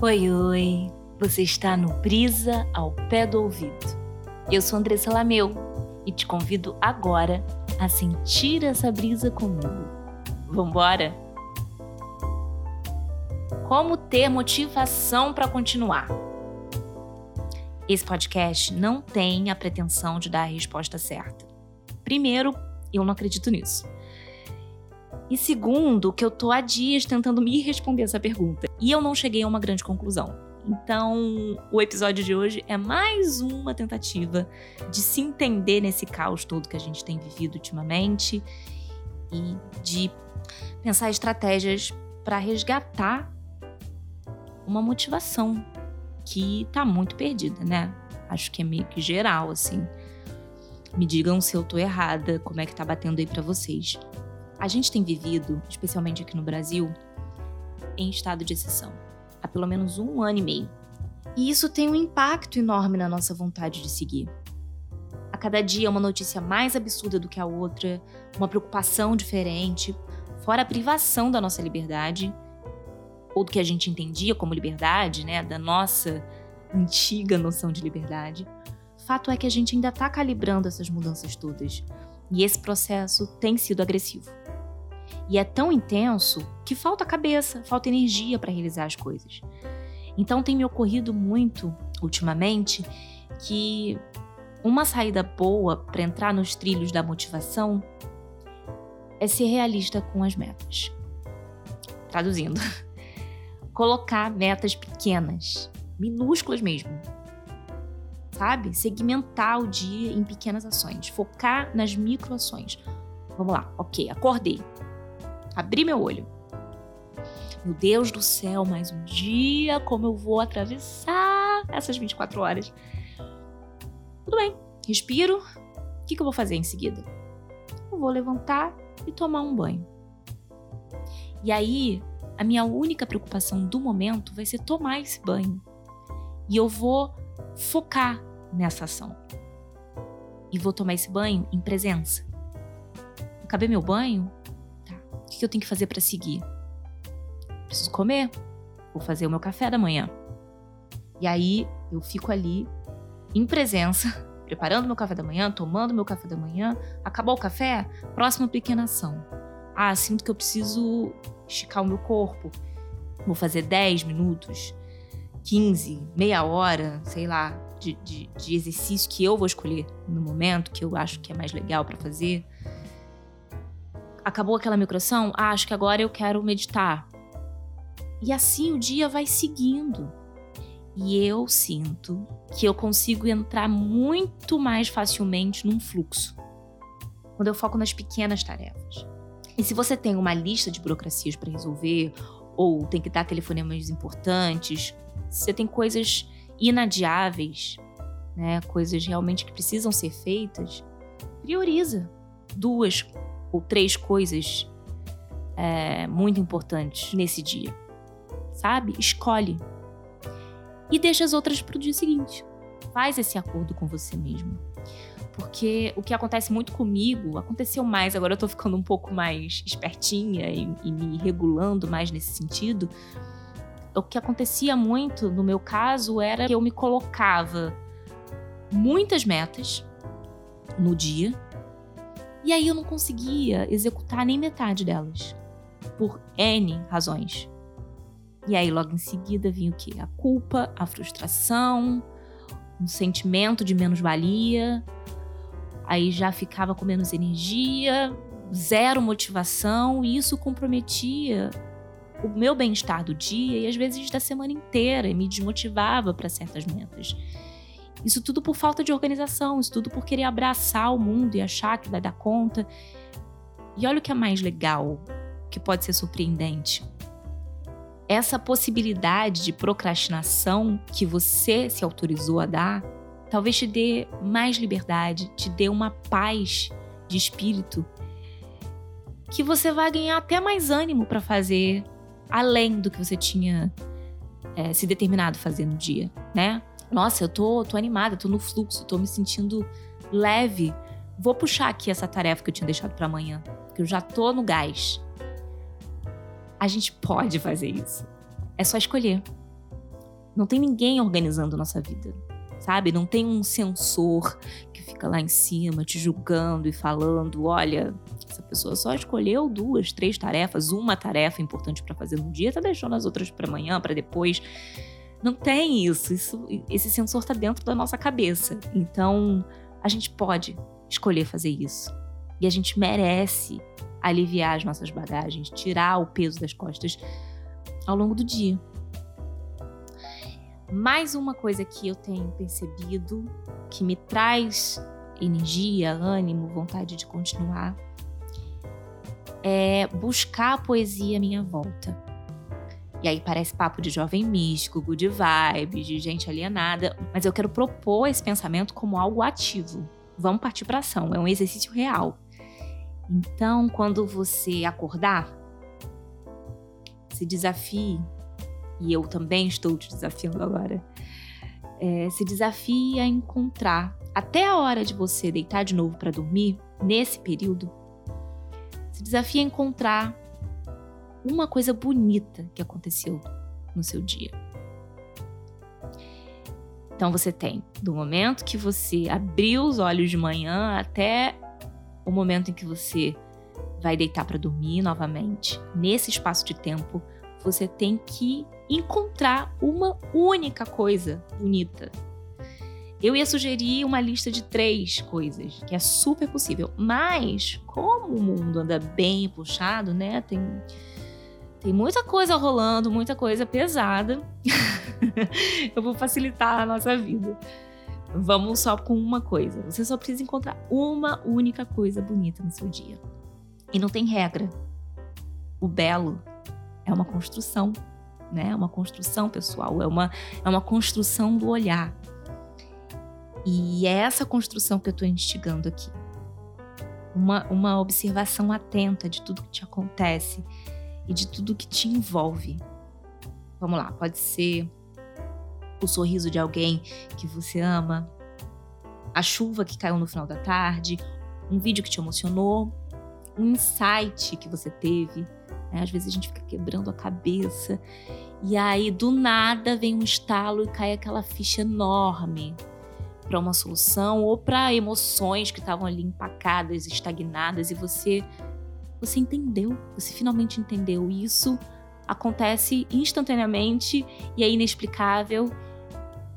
Oi, oi! Você está no Brisa ao Pé do Ouvido. Eu sou Andressa Lameu e te convido agora a sentir essa brisa comigo. Vambora? Como ter motivação para continuar? Esse podcast não tem a pretensão de dar a resposta certa. Primeiro, eu não acredito nisso. E segundo, que eu tô há dias tentando me responder essa pergunta e eu não cheguei a uma grande conclusão. Então, o episódio de hoje é mais uma tentativa de se entender nesse caos todo que a gente tem vivido ultimamente e de pensar estratégias para resgatar uma motivação que tá muito perdida, né? Acho que é meio que geral, assim. Me digam se eu tô errada, como é que tá batendo aí para vocês. A gente tem vivido, especialmente aqui no Brasil, em estado de exceção há pelo menos um ano e meio. E isso tem um impacto enorme na nossa vontade de seguir. A cada dia uma notícia mais absurda do que a outra, uma preocupação diferente, fora a privação da nossa liberdade, ou do que a gente entendia como liberdade, né, da nossa antiga noção de liberdade. Fato é que a gente ainda está calibrando essas mudanças todas, e esse processo tem sido agressivo. E é tão intenso que falta cabeça, falta energia para realizar as coisas. Então tem me ocorrido muito ultimamente que uma saída boa para entrar nos trilhos da motivação é ser realista com as metas. Traduzindo, colocar metas pequenas, minúsculas mesmo. Sabe? Segmentar o dia em pequenas ações, focar nas microações. Vamos lá, ok, acordei. Abri meu olho. Meu Deus do céu, mais um dia, como eu vou atravessar essas 24 horas? Tudo bem, respiro. O que, que eu vou fazer em seguida? Eu vou levantar e tomar um banho. E aí, a minha única preocupação do momento vai ser tomar esse banho. E eu vou focar nessa ação. E vou tomar esse banho em presença. Acabei meu banho, que eu tenho que fazer para seguir? Preciso comer. Vou fazer o meu café da manhã. E aí eu fico ali em presença, preparando meu café da manhã, tomando meu café da manhã. Acabou o café? Próxima pequena ação. Ah, sinto que eu preciso esticar o meu corpo. Vou fazer 10 minutos, 15, meia hora, sei lá, de, de, de exercício que eu vou escolher no momento, que eu acho que é mais legal para fazer. Acabou aquela microação? Ah, acho que agora eu quero meditar. E assim o dia vai seguindo. E eu sinto que eu consigo entrar muito mais facilmente num fluxo. Quando eu foco nas pequenas tarefas. E se você tem uma lista de burocracias para resolver, ou tem que dar telefonemas importantes, você tem coisas inadiáveis, né, coisas realmente que precisam ser feitas, prioriza duas, ou três coisas é, muito importantes nesse dia, sabe? Escolhe. E deixa as outras para o dia seguinte. Faz esse acordo com você mesmo. Porque o que acontece muito comigo, aconteceu mais, agora eu tô ficando um pouco mais espertinha e, e me regulando mais nesse sentido. O que acontecia muito no meu caso era que eu me colocava muitas metas no dia e aí eu não conseguia executar nem metade delas, por N razões. E aí logo em seguida vinha o quê? A culpa, a frustração, um sentimento de menos-valia. Aí já ficava com menos energia, zero motivação, e isso comprometia o meu bem-estar do dia e às vezes da semana inteira e me desmotivava para certas metas. Isso tudo por falta de organização, isso tudo por querer abraçar o mundo e achar que vai dar conta. E olha o que é mais legal, que pode ser surpreendente. Essa possibilidade de procrastinação que você se autorizou a dar, talvez te dê mais liberdade, te dê uma paz de espírito que você vai ganhar até mais ânimo para fazer além do que você tinha é, se determinado fazer no dia, né? Nossa, eu tô, tô animada, tô no fluxo, tô me sentindo leve. Vou puxar aqui essa tarefa que eu tinha deixado para amanhã, que eu já tô no gás. A gente pode fazer isso. É só escolher. Não tem ninguém organizando nossa vida, sabe? Não tem um sensor que fica lá em cima te julgando e falando: olha, essa pessoa só escolheu duas, três tarefas, uma tarefa importante para fazer no dia, tá deixando as outras para amanhã, para depois. Não tem isso. isso. Esse sensor está dentro da nossa cabeça. Então, a gente pode escolher fazer isso. E a gente merece aliviar as nossas bagagens, tirar o peso das costas ao longo do dia. Mais uma coisa que eu tenho percebido que me traz energia, ânimo, vontade de continuar é buscar a poesia à minha volta. E aí parece papo de jovem místico, good vibes, de gente alienada, mas eu quero propor esse pensamento como algo ativo. Vamos partir para ação, é um exercício real. Então, quando você acordar, se desafie, e eu também estou te desafiando agora, é, se desafie a encontrar, até a hora de você deitar de novo para dormir, nesse período, se desafie a encontrar uma coisa bonita que aconteceu no seu dia. Então você tem do momento que você abriu os olhos de manhã até o momento em que você vai deitar para dormir novamente. Nesse espaço de tempo, você tem que encontrar uma única coisa bonita. Eu ia sugerir uma lista de três coisas, que é super possível. Mas, como o mundo anda bem puxado, né? Tem tem muita coisa rolando, muita coisa pesada. eu vou facilitar a nossa vida. Vamos só com uma coisa. Você só precisa encontrar uma única coisa bonita no seu dia. E não tem regra. O belo é uma construção, né? É uma construção pessoal, é uma, é uma construção do olhar. E é essa construção que eu estou instigando aqui. Uma, uma observação atenta de tudo que te acontece e de tudo que te envolve. Vamos lá, pode ser o sorriso de alguém que você ama, a chuva que caiu no final da tarde, um vídeo que te emocionou, um insight que você teve. Né? Às vezes a gente fica quebrando a cabeça e aí do nada vem um estalo e cai aquela ficha enorme para uma solução ou para emoções que estavam ali empacadas, estagnadas e você você entendeu, você finalmente entendeu. Isso acontece instantaneamente e é inexplicável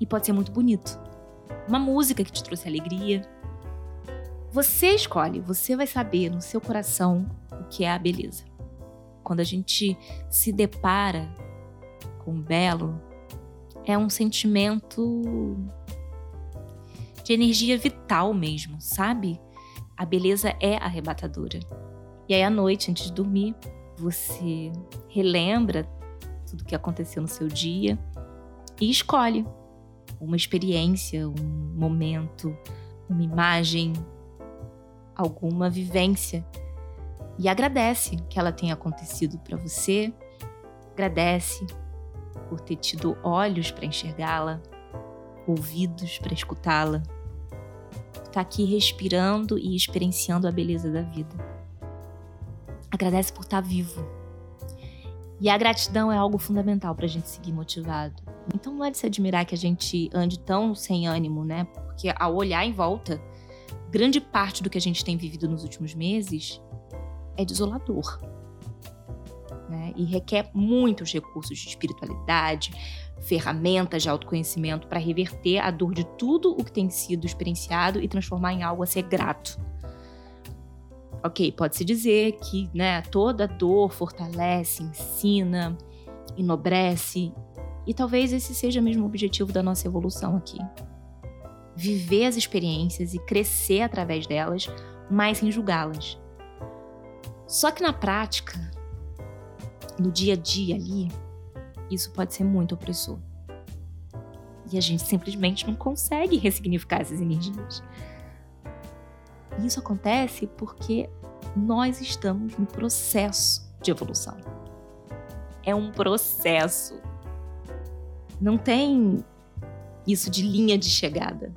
e pode ser muito bonito. Uma música que te trouxe alegria. Você escolhe, você vai saber no seu coração o que é a beleza. Quando a gente se depara com o belo, é um sentimento de energia vital mesmo, sabe? A beleza é arrebatadora. E aí à noite, antes de dormir, você relembra tudo que aconteceu no seu dia e escolhe uma experiência, um momento, uma imagem, alguma vivência e agradece que ela tenha acontecido para você. Agradece por ter tido olhos para enxergá-la, ouvidos para escutá-la, estar tá aqui respirando e experienciando a beleza da vida. Agradece por estar vivo. E a gratidão é algo fundamental para a gente seguir motivado. Então não é de se admirar que a gente ande tão sem ânimo, né? Porque ao olhar em volta, grande parte do que a gente tem vivido nos últimos meses é desolador. Né? E requer muitos recursos de espiritualidade, ferramentas de autoconhecimento para reverter a dor de tudo o que tem sido experienciado e transformar em algo a ser grato. Ok, pode-se dizer que né, toda dor fortalece, ensina, enobrece, e talvez esse seja mesmo o objetivo da nossa evolução aqui. Viver as experiências e crescer através delas, mas sem julgá-las. Só que na prática, no dia a dia ali, isso pode ser muito opressor. E a gente simplesmente não consegue ressignificar essas energias. E isso acontece porque nós estamos no processo de evolução. É um processo. Não tem isso de linha de chegada.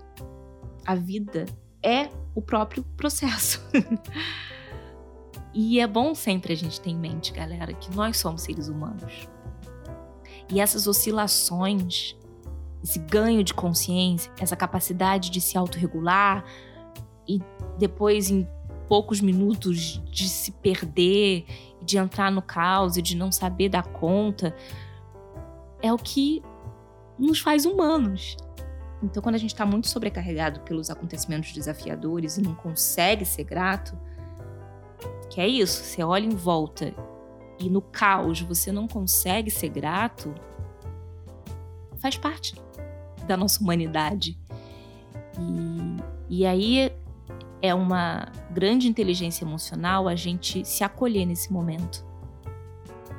A vida é o próprio processo. e é bom sempre a gente ter em mente, galera, que nós somos seres humanos. E essas oscilações esse ganho de consciência, essa capacidade de se autorregular e depois, em poucos minutos, de se perder, de entrar no caos e de não saber dar conta, é o que nos faz humanos. Então, quando a gente está muito sobrecarregado pelos acontecimentos desafiadores e não consegue ser grato, que é isso, você olha em volta e no caos você não consegue ser grato, faz parte da nossa humanidade. E, e aí é uma grande inteligência emocional a gente se acolher nesse momento.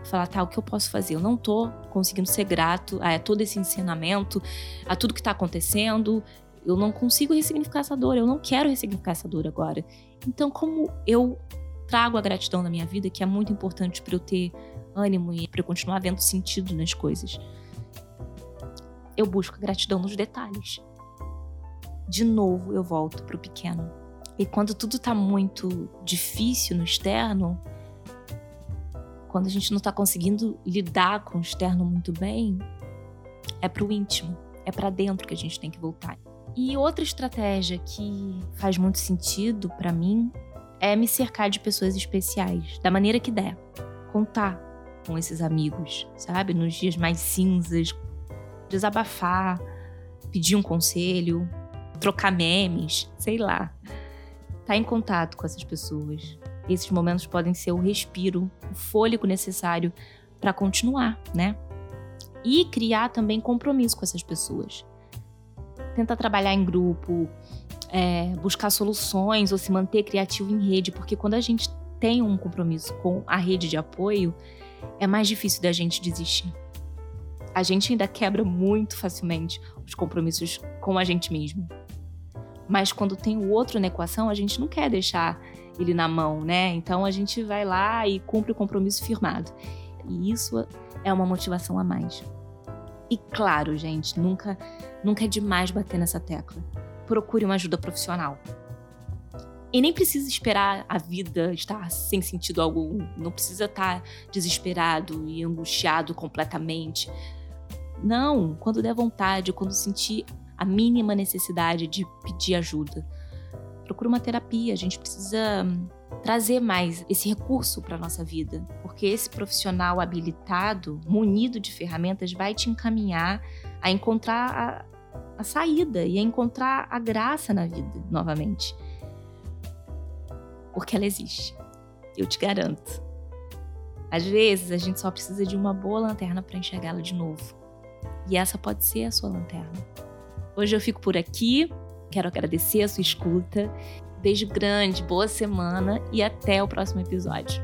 Falar, tá, o que eu posso fazer? Eu não tô conseguindo ser grato a todo esse ensinamento, a tudo que tá acontecendo. Eu não consigo ressignificar essa dor, eu não quero ressignificar essa dor agora. Então, como eu trago a gratidão na minha vida, que é muito importante para eu ter ânimo e para eu continuar vendo sentido nas coisas? Eu busco a gratidão nos detalhes. De novo, eu volto pro pequeno e quando tudo tá muito difícil no externo, quando a gente não tá conseguindo lidar com o externo muito bem, é pro íntimo, é para dentro que a gente tem que voltar. E outra estratégia que faz muito sentido para mim é me cercar de pessoas especiais, da maneira que der. Contar com esses amigos, sabe? Nos dias mais cinzas, desabafar, pedir um conselho, trocar memes, sei lá tá em contato com essas pessoas. Esses momentos podem ser o respiro, o fôlego necessário para continuar, né? E criar também compromisso com essas pessoas. Tentar trabalhar em grupo, é, buscar soluções ou se manter criativo em rede, porque quando a gente tem um compromisso com a rede de apoio, é mais difícil da gente desistir. A gente ainda quebra muito facilmente os compromissos com a gente mesmo. Mas quando tem o outro na equação, a gente não quer deixar ele na mão, né? Então a gente vai lá e cumpre o compromisso firmado. E isso é uma motivação a mais. E claro, gente, nunca, nunca é demais bater nessa tecla. Procure uma ajuda profissional. E nem precisa esperar a vida estar sem sentido algum. Não precisa estar desesperado e angustiado completamente. Não, quando der vontade, quando sentir a mínima necessidade de pedir ajuda. Procura uma terapia, a gente precisa trazer mais esse recurso para nossa vida, porque esse profissional habilitado, munido de ferramentas, vai te encaminhar a encontrar a, a saída e a encontrar a graça na vida novamente. Porque ela existe. Eu te garanto. Às vezes a gente só precisa de uma boa lanterna para enxergá-la de novo. E essa pode ser a sua lanterna. Hoje eu fico por aqui. Quero agradecer a sua escuta. Beijo grande, boa semana e até o próximo episódio.